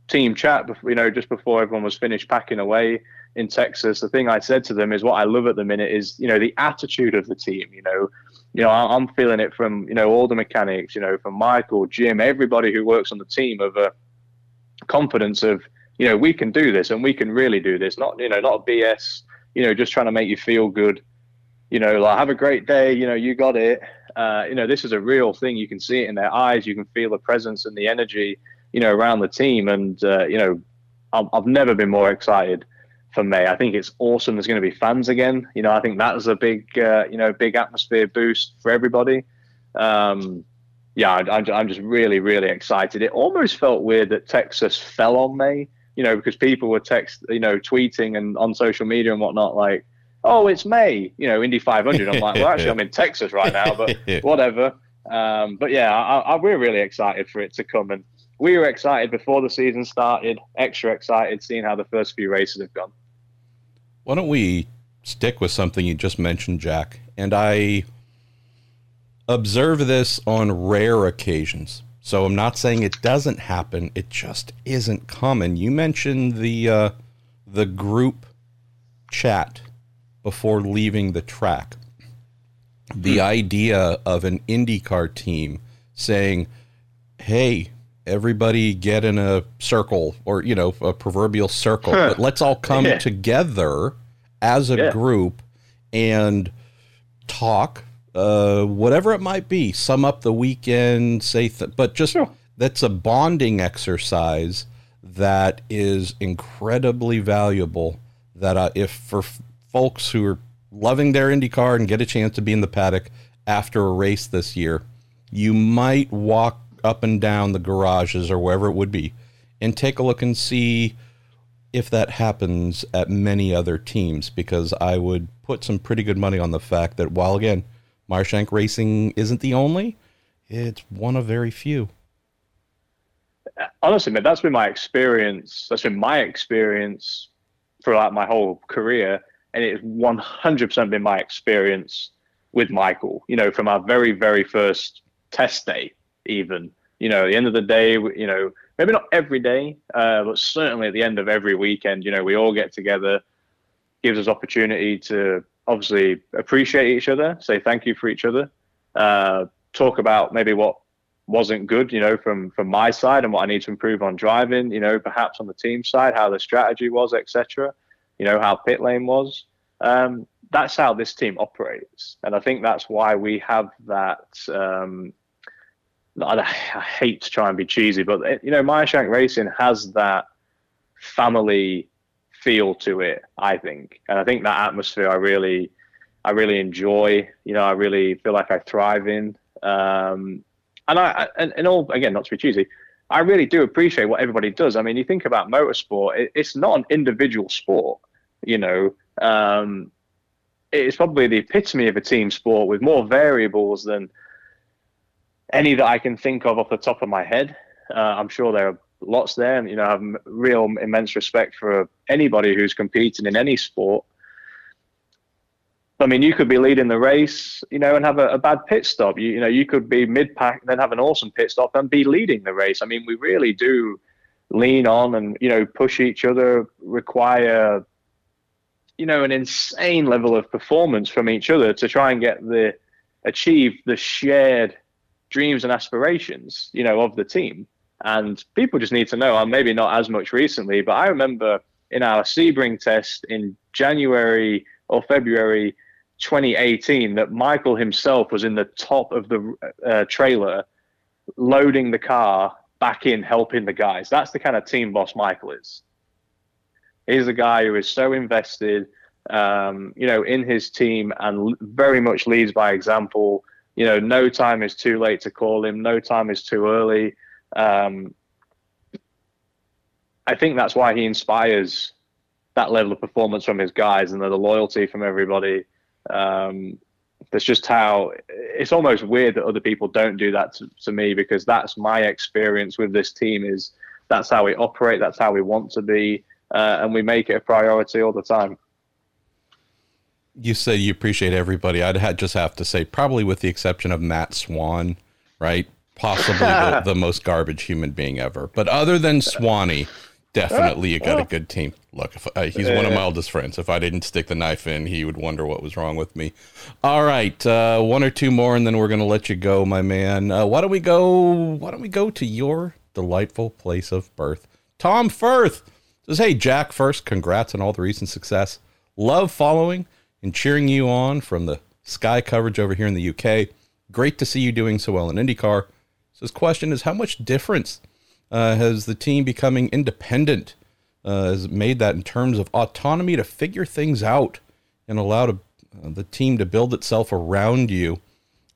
team chat, you know, just before everyone was finished packing away in Texas, the thing I said to them is what I love at the minute is, you know, the attitude of the team. You know, you know, I'm feeling it from, you know, all the mechanics, you know, from Michael, Jim, everybody who works on the team of a confidence of, you know, we can do this and we can really do this. Not, you know, not BS you know, just trying to make you feel good. You know, like have a great day. You know, you got it. Uh, you know, this is a real thing. You can see it in their eyes. You can feel the presence and the energy. You know, around the team. And uh, you know, I've never been more excited for May. I think it's awesome. There's going to be fans again. You know, I think that is a big, uh, you know, big atmosphere boost for everybody. Um, yeah, I, I'm just really, really excited. It almost felt weird that Texas fell on May you know, because people were text, you know, tweeting and on social media and whatnot, like, oh, it's May, you know, Indy 500. I'm like, well, actually, I'm in Texas right now, but whatever. Um, but yeah, I, I, we're really excited for it to come. And we were excited before the season started, extra excited seeing how the first few races have gone. Why don't we stick with something you just mentioned, Jack? And I observe this on rare occasions. So I'm not saying it doesn't happen. It just isn't common. You mentioned the uh, the group chat before leaving the track. The hmm. idea of an IndyCar team saying, "Hey, everybody get in a circle or you know a proverbial circle, but let's all come yeah. together as a yeah. group and talk uh, whatever it might be, sum up the weekend, say, th- but just sure. that's a bonding exercise that is incredibly valuable. That uh, if for f- folks who are loving their IndyCar and get a chance to be in the paddock after a race this year, you might walk up and down the garages or wherever it would be and take a look and see if that happens at many other teams because I would put some pretty good money on the fact that while again Meyer Shank Racing isn't the only. It's one of very few. Uh, honestly, man, that's been my experience. That's been my experience throughout my whole career, and it's 100% been my experience with Michael. You know, from our very, very first test day, even. You know, at the end of the day, you know, maybe not every day, uh, but certainly at the end of every weekend, you know, we all get together, gives us opportunity to obviously appreciate each other, say thank you for each other, uh, talk about maybe what wasn't good, you know, from from my side and what I need to improve on driving, you know, perhaps on the team side, how the strategy was, etc. You know, how pit lane was. Um, that's how this team operates, and I think that's why we have that. Um, I, I hate to try and be cheesy, but you know, Meyer Shank Racing has that family feel to it. I think, and I think that atmosphere I really, I really enjoy. You know, I really feel like I thrive in. Um, and I, and, and all again, not to be cheesy, I really do appreciate what everybody does. I mean, you think about motorsport; it, it's not an individual sport. You know, um, it's probably the epitome of a team sport with more variables than any that I can think of off the top of my head. Uh, I'm sure there are lots there. And, you know, I have real immense respect for anybody who's competing in any sport. I mean, you could be leading the race, you know, and have a, a bad pit stop. You, you know, you could be mid pack, and then have an awesome pit stop and be leading the race. I mean, we really do lean on and you know push each other, require you know an insane level of performance from each other to try and get the achieve the shared dreams and aspirations, you know, of the team. And people just need to know, and maybe not as much recently, but I remember in our Sebring test in January or February 2018 that Michael himself was in the top of the uh, trailer loading the car back in helping the guys. That's the kind of team boss Michael is. He's a guy who is so invested, um, you know, in his team and very much leads by example. You know, no time is too late to call him. No time is too early. Um, I think that's why he inspires that level of performance from his guys and the, loyalty from everybody. Um, that's just how it's almost weird that other people don't do that to, to, me because that's my experience with this team is that's how we operate that's how we want to be uh, and we make it a priority all the time you said you appreciate everybody i'd just have to say probably with the exception of matt swan right possibly the, the most garbage human being ever but other than swanee definitely you got a good team. Look, if, uh, he's one of my oldest friends. If I didn't stick the knife in, he would wonder what was wrong with me. All right, uh, one or two more, and then we're gonna let you go, my man. Uh, why don't we go? Why don't we go to your delightful place of birth? Tom Firth says, "Hey Jack, first, congrats on all the recent success. Love following and cheering you on from the Sky coverage over here in the UK. Great to see you doing so well in IndyCar." So his question is, how much difference?" uh, has the team becoming independent uh, has made that in terms of autonomy to figure things out and allow to, uh, the team to build itself around you.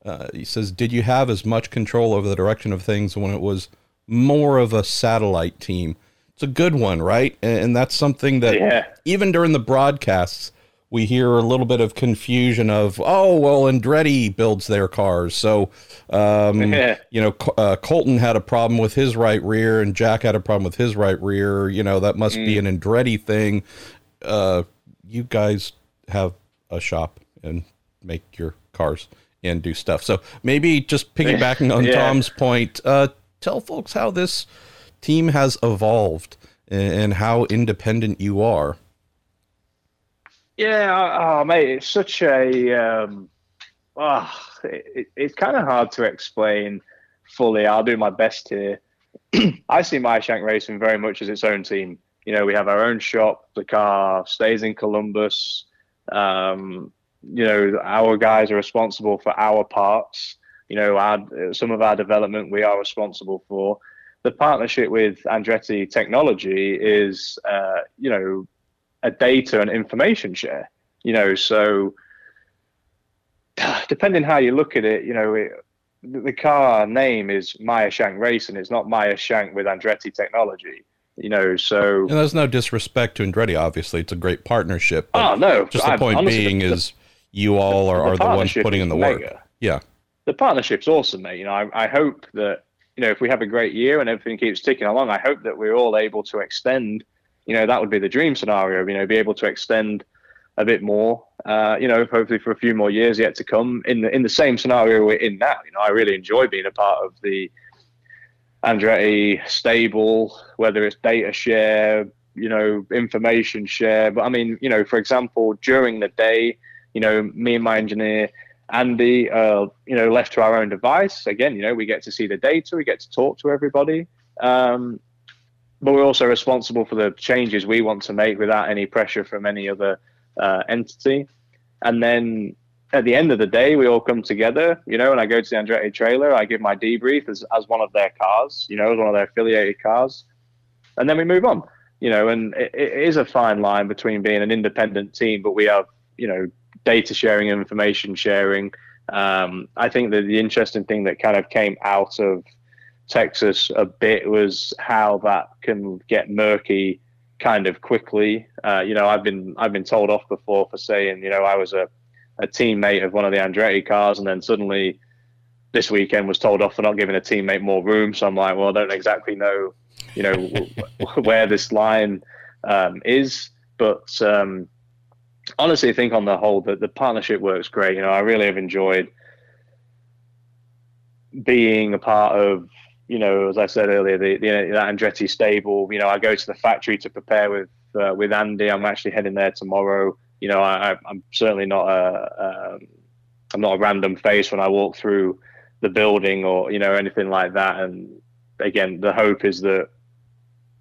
Uh, he says, Did you have as much control over the direction of things when it was more of a satellite team? It's a good one, right? And, and that's something that yeah. even during the broadcasts, we hear a little bit of confusion of, oh, well, Andretti builds their cars. So, um, you know, uh, Colton had a problem with his right rear and Jack had a problem with his right rear. You know, that must mm. be an Andretti thing. Uh, you guys have a shop and make your cars and do stuff. So maybe just piggybacking on yeah. Tom's point, uh, tell folks how this team has evolved and how independent you are. Yeah, oh, mate, it's such a. Um, oh, it, it's kind of hard to explain fully. I'll do my best here. I see Meyer Shank Racing very much as its own team. You know, we have our own shop. The car stays in Columbus. Um, you know, our guys are responsible for our parts. You know, our, some of our development we are responsible for. The partnership with Andretti Technology is, uh, you know, a data and information share. You know, so depending how you look at it, you know, it, the car name is Meyer Shank Racing. It's not Meyer Shank with Andretti Technology. You know, so and there's no disrespect to Andretti. Obviously, it's a great partnership. Oh no! Just the point honestly, being the, is you all are, the, the, are the ones putting in the work. Mega. Yeah, the partnership's awesome, mate. You know, I, I hope that you know if we have a great year and everything keeps ticking along, I hope that we're all able to extend you know, that would be the dream scenario, you know, be able to extend a bit more, uh, you know, hopefully for a few more years yet to come in the, in the same scenario we're in now. You know, I really enjoy being a part of the Andretti stable, whether it's data share, you know, information share. But I mean, you know, for example, during the day, you know, me and my engineer, Andy, uh, you know, left to our own device. Again, you know, we get to see the data, we get to talk to everybody. Um, but we're also responsible for the changes we want to make without any pressure from any other uh, entity. And then at the end of the day, we all come together, you know, and I go to the Andretti trailer, I give my debrief as, as one of their cars, you know, as one of their affiliated cars. And then we move on, you know, and it, it is a fine line between being an independent team, but we have, you know, data sharing, information sharing. Um, I think that the interesting thing that kind of came out of Texas a bit was how that can get murky kind of quickly. Uh, you know, I've been I've been told off before for saying, you know, I was a, a teammate of one of the Andretti cars, and then suddenly this weekend was told off for not giving a teammate more room. So I'm like, well, I don't exactly know, you know, where this line um, is, but um, honestly think on the whole that the partnership works great. You know, I really have enjoyed being a part of, you know, as I said earlier, the, the that Andretti stable. You know, I go to the factory to prepare with uh, with Andy. I'm actually heading there tomorrow. You know, I, am certainly not a um, I'm not a random face when I walk through the building or you know anything like that. And again, the hope is that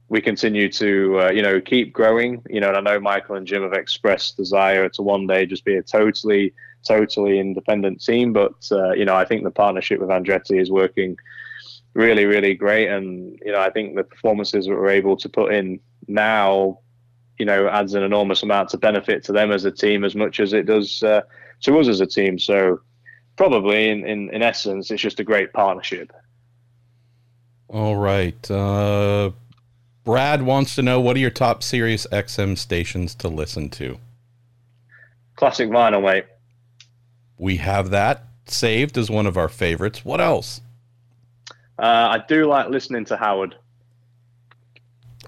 we continue to uh, you know keep growing. You know, and I know Michael and Jim have expressed desire to one day just be a totally totally independent team. But uh, you know, I think the partnership with Andretti is working really really great, and you know, I think the performances that we're able to put in now, you know, adds an enormous amount of benefit to them as a team as much as it does uh, to us as a team. So probably in, in, in essence, it's just a great partnership. All right. Uh, Brad wants to know what are your top Sirius XM stations to listen to? Classic vinyl, mate. We have that saved as one of our favorites. What else? Uh, I do like listening to Howard.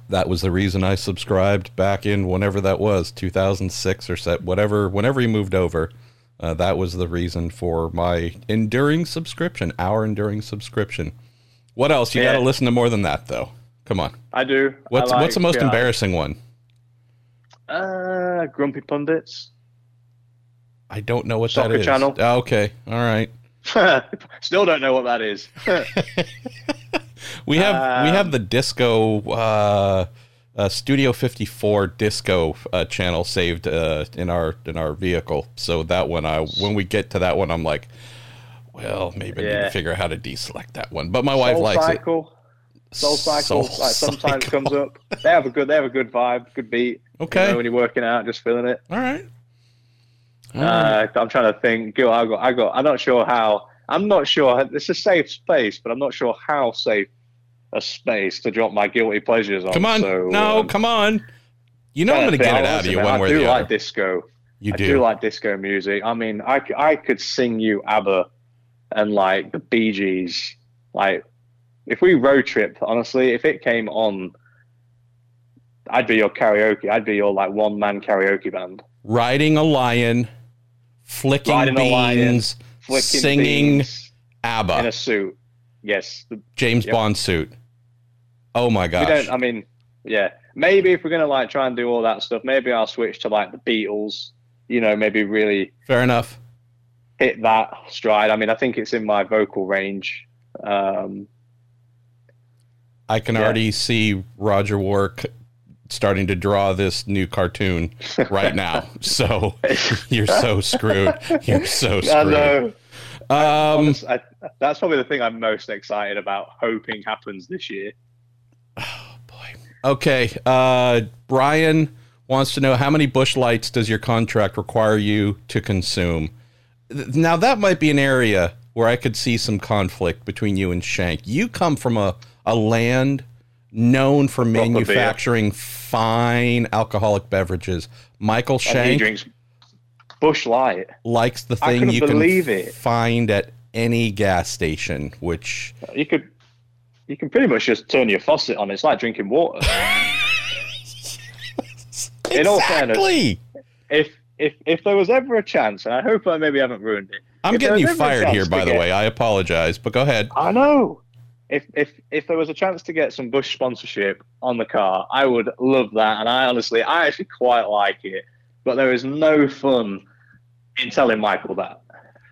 That was the reason I subscribed back in whenever that was, 2006 or set, whatever, whenever he moved over. Uh, that was the reason for my enduring subscription, our enduring subscription. What else? You yeah. got to listen to more than that, though. Come on. I do. What's I like, What's the most uh, embarrassing one? Uh, Grumpy Pundits. I don't know what Soccer that is. Channel. Oh, okay. All right. Still don't know what that is. we have um, we have the disco uh, uh, Studio 54 disco uh, channel saved uh, in our in our vehicle. So that one, I when we get to that one, I'm like, well, maybe yeah. I need to figure out how to deselect that one. But my wife Soul likes Cycle. it. Soul Cycle, Soul like sometimes Cycle. comes up. They have a good, they have a good vibe, good beat. Okay. You know, when you're working out, just feeling it. All right. Right. Uh, I'm trying to think. I got, I got. I'm not sure how. I'm not sure. It's a safe space, but I'm not sure how safe a space to drop my guilty pleasures on. Come on, so, no, um, come on. You know I'm going to get it out of you one I way or the other. I do like disco. You do. I do like disco music. I mean, I, I could sing you ABBA and like the Bee Gees. Like, if we road trip, honestly, if it came on, I'd be your karaoke. I'd be your like one man karaoke band. Riding a lion, flicking Riding beans, flicking singing beans ABBA in a suit. Yes, the, James yep. Bond suit. Oh my gosh. We don't, I mean, yeah. Maybe if we're gonna like try and do all that stuff, maybe I'll switch to like the Beatles. You know, maybe really fair enough. Hit that stride. I mean, I think it's in my vocal range. Um, I can yeah. already see Roger Warwick starting to draw this new cartoon right now. so you're so screwed. You're so screwed. I know. Um, I, that's probably the thing I'm most excited about, hoping happens this year. Oh boy. Okay. Uh, Brian wants to know how many Busch Lights does your contract require you to consume? Now that might be an area where I could see some conflict between you and Shank. You come from a, a land known for manufacturing fine alcoholic beverages. Michael Shank drinks Busch Light likes the thing you can it. find at any gas station, which uh, you could you can pretty much just turn your faucet on. It's like drinking water. exactly. In all fairness, if if if there was ever a chance, and I hope I maybe haven't ruined it. I'm getting you fired here, by the way. I apologize, but go ahead. I know. If if if there was a chance to get some Busch sponsorship on the car, I would love that. And I honestly, I actually quite like it. But there is no fun in telling Michael that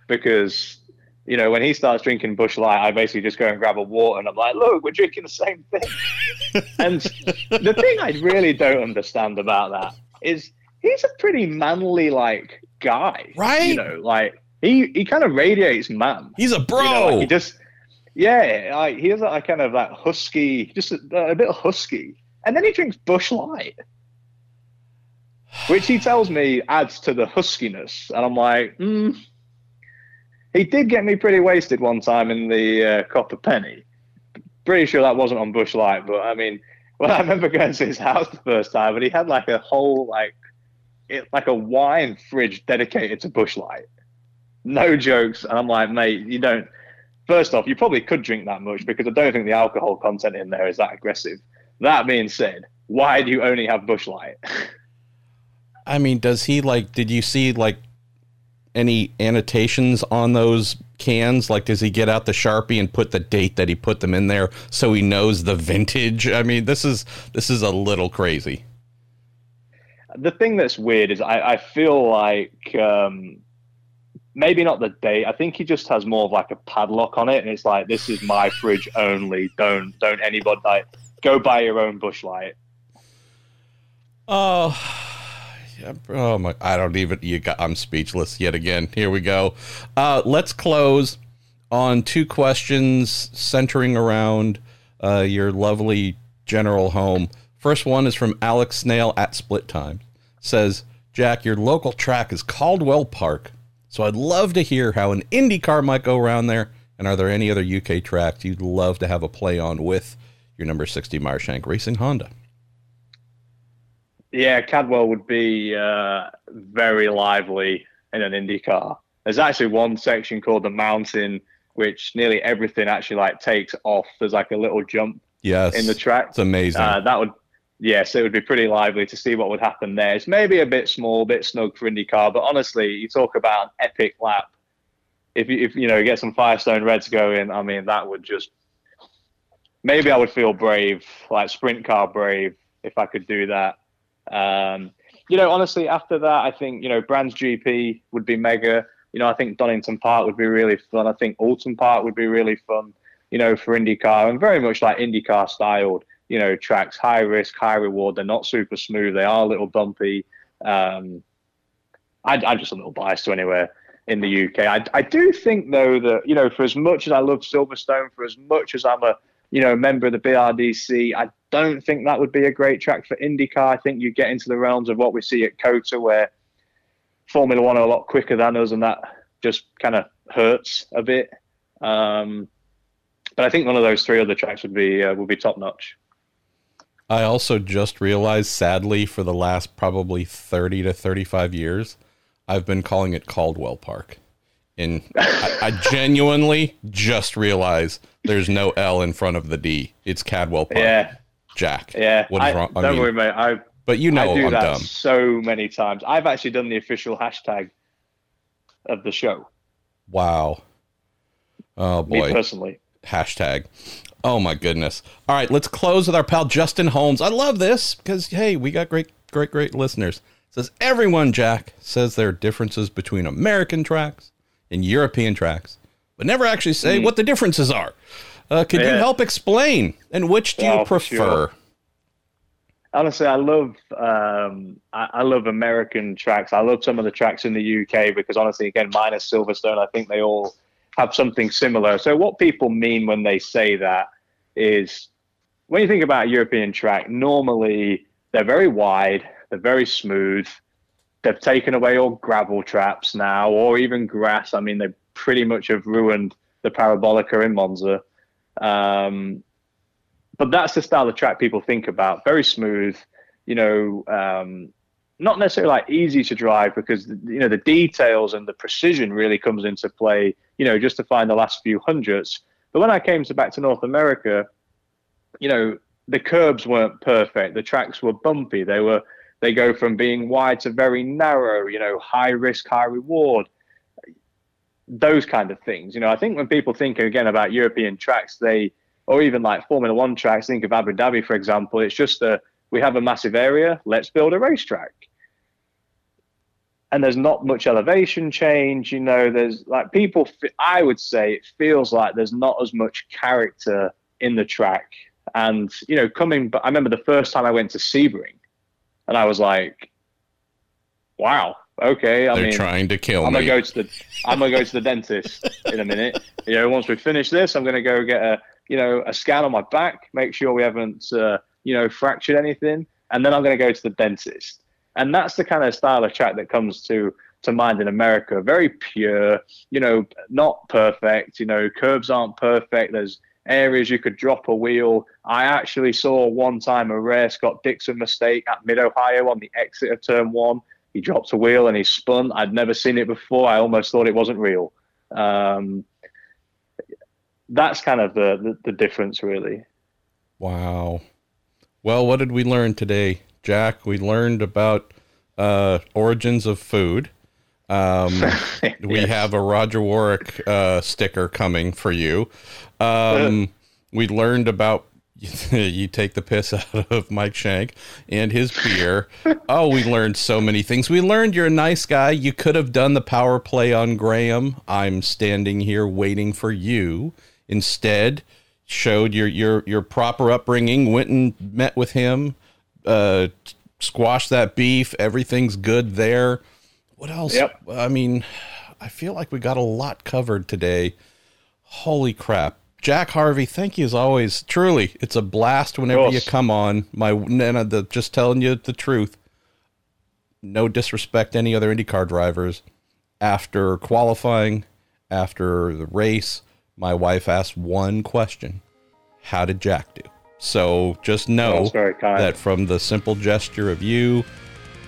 because you know, when he starts drinking Busch Light, I basically just go and grab a water and I'm like, look, we're drinking the same thing. and the thing I really don't understand about that is he's a pretty manly like guy. Right. You know, like he, he kind of radiates man. He's a bro. You know, like he just yeah, he has a kind of that husky, just a, a bit husky. And then he drinks Busch Light. Which he tells me adds to the huskiness. And I'm like, hmm he did get me pretty wasted one time in the uh, Copper Penny. Pretty sure that wasn't on Busch Light, but I mean, well, I remember going to his house the first time, and he had like a whole like, it, like a wine fridge dedicated to Busch Light. No jokes, and I'm like, mate, you don't. First off, you probably could drink that much because I don't think the alcohol content in there is that aggressive. That being said, why do you only have Busch Light? I mean, does he like? Did you see like any annotations on those cans? Like, does he get out the sharpie and put the date that he put them in there so he knows the vintage? I mean, this is this is a little crazy. The thing that's weird is I, I feel like um, maybe not the date. I think he just has more of like a padlock on it, and it's like this is my fridge only. Don't don't anybody like go buy your own Busch Light. Oh. Yeah, oh my! I don't even. You got. I'm speechless yet again. Here we go. Uh, let's close on two questions centering around uh, your lovely general home. First one is from Alex Snail at Split Time. Says, Jack, your local track is Caldwell Park, so I'd love to hear how an Indy car might go around there. And are there any other UK tracks you'd love to have a play on with your number 60 Meyer Shank Racing Honda? Yeah, Cadwell would be uh, very lively in an Indy car. There's actually one section called the Mountain, which nearly everything actually like takes off. There's like a little jump yes, in the track. It's amazing. Uh, that would, yes, it would be pretty lively to see what would happen there. It's maybe a bit small, a bit snug for IndyCar, but honestly, you talk about an epic lap. If you, if you know, get some Firestone Reds going, I mean, that would just maybe I would feel brave, like sprint car brave, if I could do that. Um, you know, honestly, after that, I think you know Brands GP would be mega. You know, I think Donington Park would be really fun. I think Oulton Park would be really fun. You know, for IndyCar and very much like IndyCar styled. You know, tracks high risk, high reward. They're not super smooth. They are a little bumpy. Um, I, I'm just a little biased to anywhere in the UK. I, I do think though that you know, for as much as I love Silverstone, for as much as I'm a you know member of the BRDC, I don't think that would be a great track for IndyCar. I think you get into the realms of what we see at COTA, where Formula One are a lot quicker than us, and that just kind of hurts a bit. Um, but I think one of those three other tracks would be uh, would be top notch. I also just realized, sadly, for the last probably thirty to thirty-five years, I've been calling it Caldwell Park. And I, I genuinely just realized there's no L in front of the D. It's Cadwell Park. Yeah, Jack. yeah. What is I- wrong? I don't mean, worry, mate. I but you know I do I'm that dumb. so many times. I've actually done the official hashtag of the show. Wow. Oh boy. Me personally. Hashtag. Oh my goodness. All right, let's close with our pal Justin Holmes. I love this because hey, we got great, great, great listeners. Says everyone, Jack, says there are differences between American tracks and European tracks, but never actually say what the differences are. Uh, could you Hmm. Help explain? And which do you Oh, prefer? sure. honestly, I love um, I, I love American tracks. I love some of the tracks in the UK because honestly, again, minus Silverstone, I think they all have something similar. So what people mean when they say that is when you think about a European track, normally they're very wide, they're very smooth. They've taken away all gravel traps now, or even grass. I mean, they pretty much have ruined the Parabolica in Monza. Um, but that's the style of track people think about. Very smooth, you know, um, not necessarily like easy to drive because you know the details and the precision really comes into play. You know, just to find the last few hundreds. But when I came to back to North America, you know, the curbs weren't perfect. The tracks were bumpy. They were they go from being wide to very narrow. You know, high risk, high reward. Those kind of things. You know, I think when people think again about European tracks, they or even like Formula One tracks, think of Abu Dhabi, for example. It's just a we have a massive area, let's build a racetrack. And there's not much elevation change, you know. There's like people, I would say it feels like there's not as much character in the track. And, you know, coming, but I remember the first time I went to Sebring and I was like, wow, okay. I They're mean, trying to kill I'm me. gonna go to the I'm gonna go to the dentist in a minute. You know, once we finish this, I'm gonna go get a you know a scan on my back, make sure we haven't uh, you know fractured anything, and then I'm gonna go to the dentist. And that's the kind of style of track that comes to to mind in America. Very pure, you know, not perfect. You know, curves aren't perfect. There's areas you could drop a wheel. I actually saw one time a rare Scott Dixon mistake at Mid Ohio on the exit of turn one he dropped a wheel and he spun. I'd never seen it before. I almost thought it wasn't real. Um, that's kind of the, the, the difference, really. Wow. Well, what did we learn today, Jack? We learned about uh, origins of food. Um, we have a Roger Warwick uh, sticker coming for you. Um, we learned about you take the piss out of Mike Shank and his beer. oh, we learned so many things. We learned you're a nice guy. You could have done the power play on Graham. I'm standing here waiting for you. Instead, showed your your your proper upbringing. Went and met with him. Uh, squash that beef. Everything's good there. What else? Yep. I mean, I feel like we got a lot covered today. Holy crap. Jack Harvey, thank you as always. Truly, it's a blast whenever you come on. My Nana, the, just telling you the truth. No disrespect to any other IndyCar drivers. After qualifying, after the race, my wife asked one question: How did Jack do? So just know That's very kind. that from the simple gesture of you,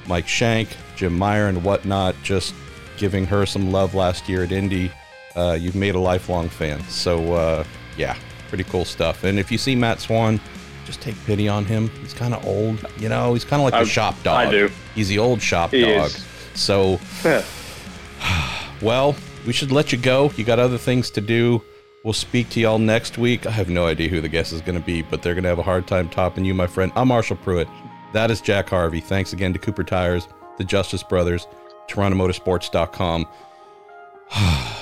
Mike Shank, Jim Meyer, and whatnot, just giving her some love last year at Indy, uh, you've made a lifelong fan. So, uh, yeah, pretty cool stuff. And if you see Matt Swan, just take pity on him. He's kind of old, you know. He's kind of like I- the shop dog. I do. He's the old shop He dog. is. So, well, we should let you go. You got other things to do. We'll speak to y'all next week. I have no idea who the guest is going to be, but they're going to have a hard time topping you, my friend. I'm Marshall Pruett. That is Jack Harvey. Thanks again to Cooper Tires, the Justice Brothers, TorontoMotorsports.com.